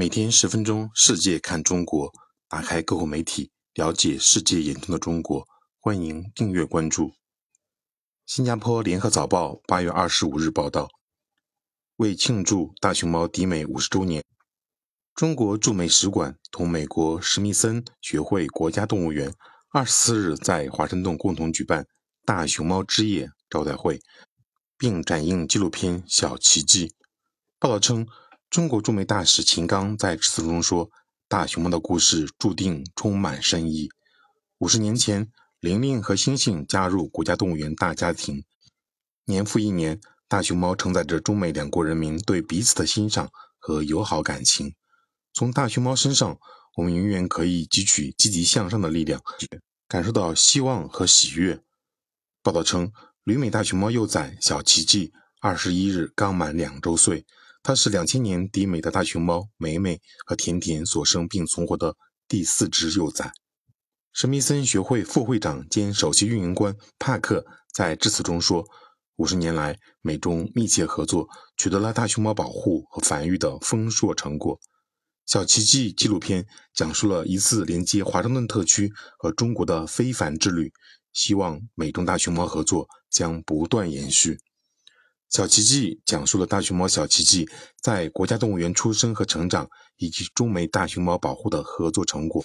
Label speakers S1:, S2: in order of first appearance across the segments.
S1: 每天十分钟，世界看中国，打开各国媒体，了解世界眼中的中国。欢迎订阅关注。新加坡联合早报八月二十五日报道，为庆祝大熊猫抵美五十周年，中国驻美使馆同美国史密森学会国家动物园二十四日在华盛顿共同举办大熊猫之夜招待会，并展映纪录片《小奇迹》。报道称。中国驻美大使秦刚在致辞中说：“大熊猫的故事注定充满深意。五十年前，玲玲和星星加入国家动物园大家庭。年复一年，大熊猫承载着中美两国人民对彼此的欣赏和友好感情。从大熊猫身上，我们永远可以汲取积极向上的力量，感受到希望和喜悦。”报道称，旅美大熊猫幼崽小奇迹二十一日刚满两周岁。它是两千年抵美的大熊猫美美和甜甜所生并存活的第四只幼崽。史密森学会副会长兼首席运营官帕克在致辞中说：“五十年来，美中密切合作，取得了大熊猫保护和繁育的丰硕成果。”小奇迹纪录片讲述了一次连接华盛顿特区和中国的非凡之旅，希望美中大熊猫合作将不断延续。小奇迹讲述了大熊猫小奇迹在国家动物园出生和成长，以及中美大熊猫保护的合作成果。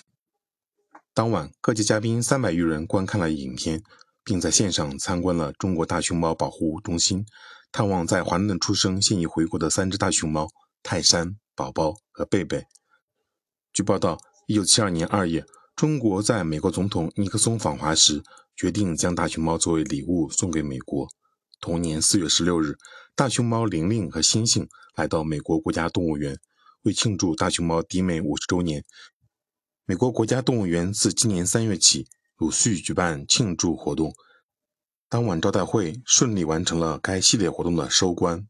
S1: 当晚，各界嘉宾三百余人观看了影片，并在线上参观了中国大熊猫保护中心，探望在华盛顿出生现已回国的三只大熊猫泰山、宝宝和贝贝。据报道，一九七二年二月，中国在美国总统尼克松访华时，决定将大熊猫作为礼物送给美国。同年四月十六日，大熊猫玲玲和星星来到美国国家动物园，为庆祝大熊猫迪美五十周年，美国国家动物园自今年三月起陆续举办庆祝活动。当晚招待会顺利完成了该系列活动的收官。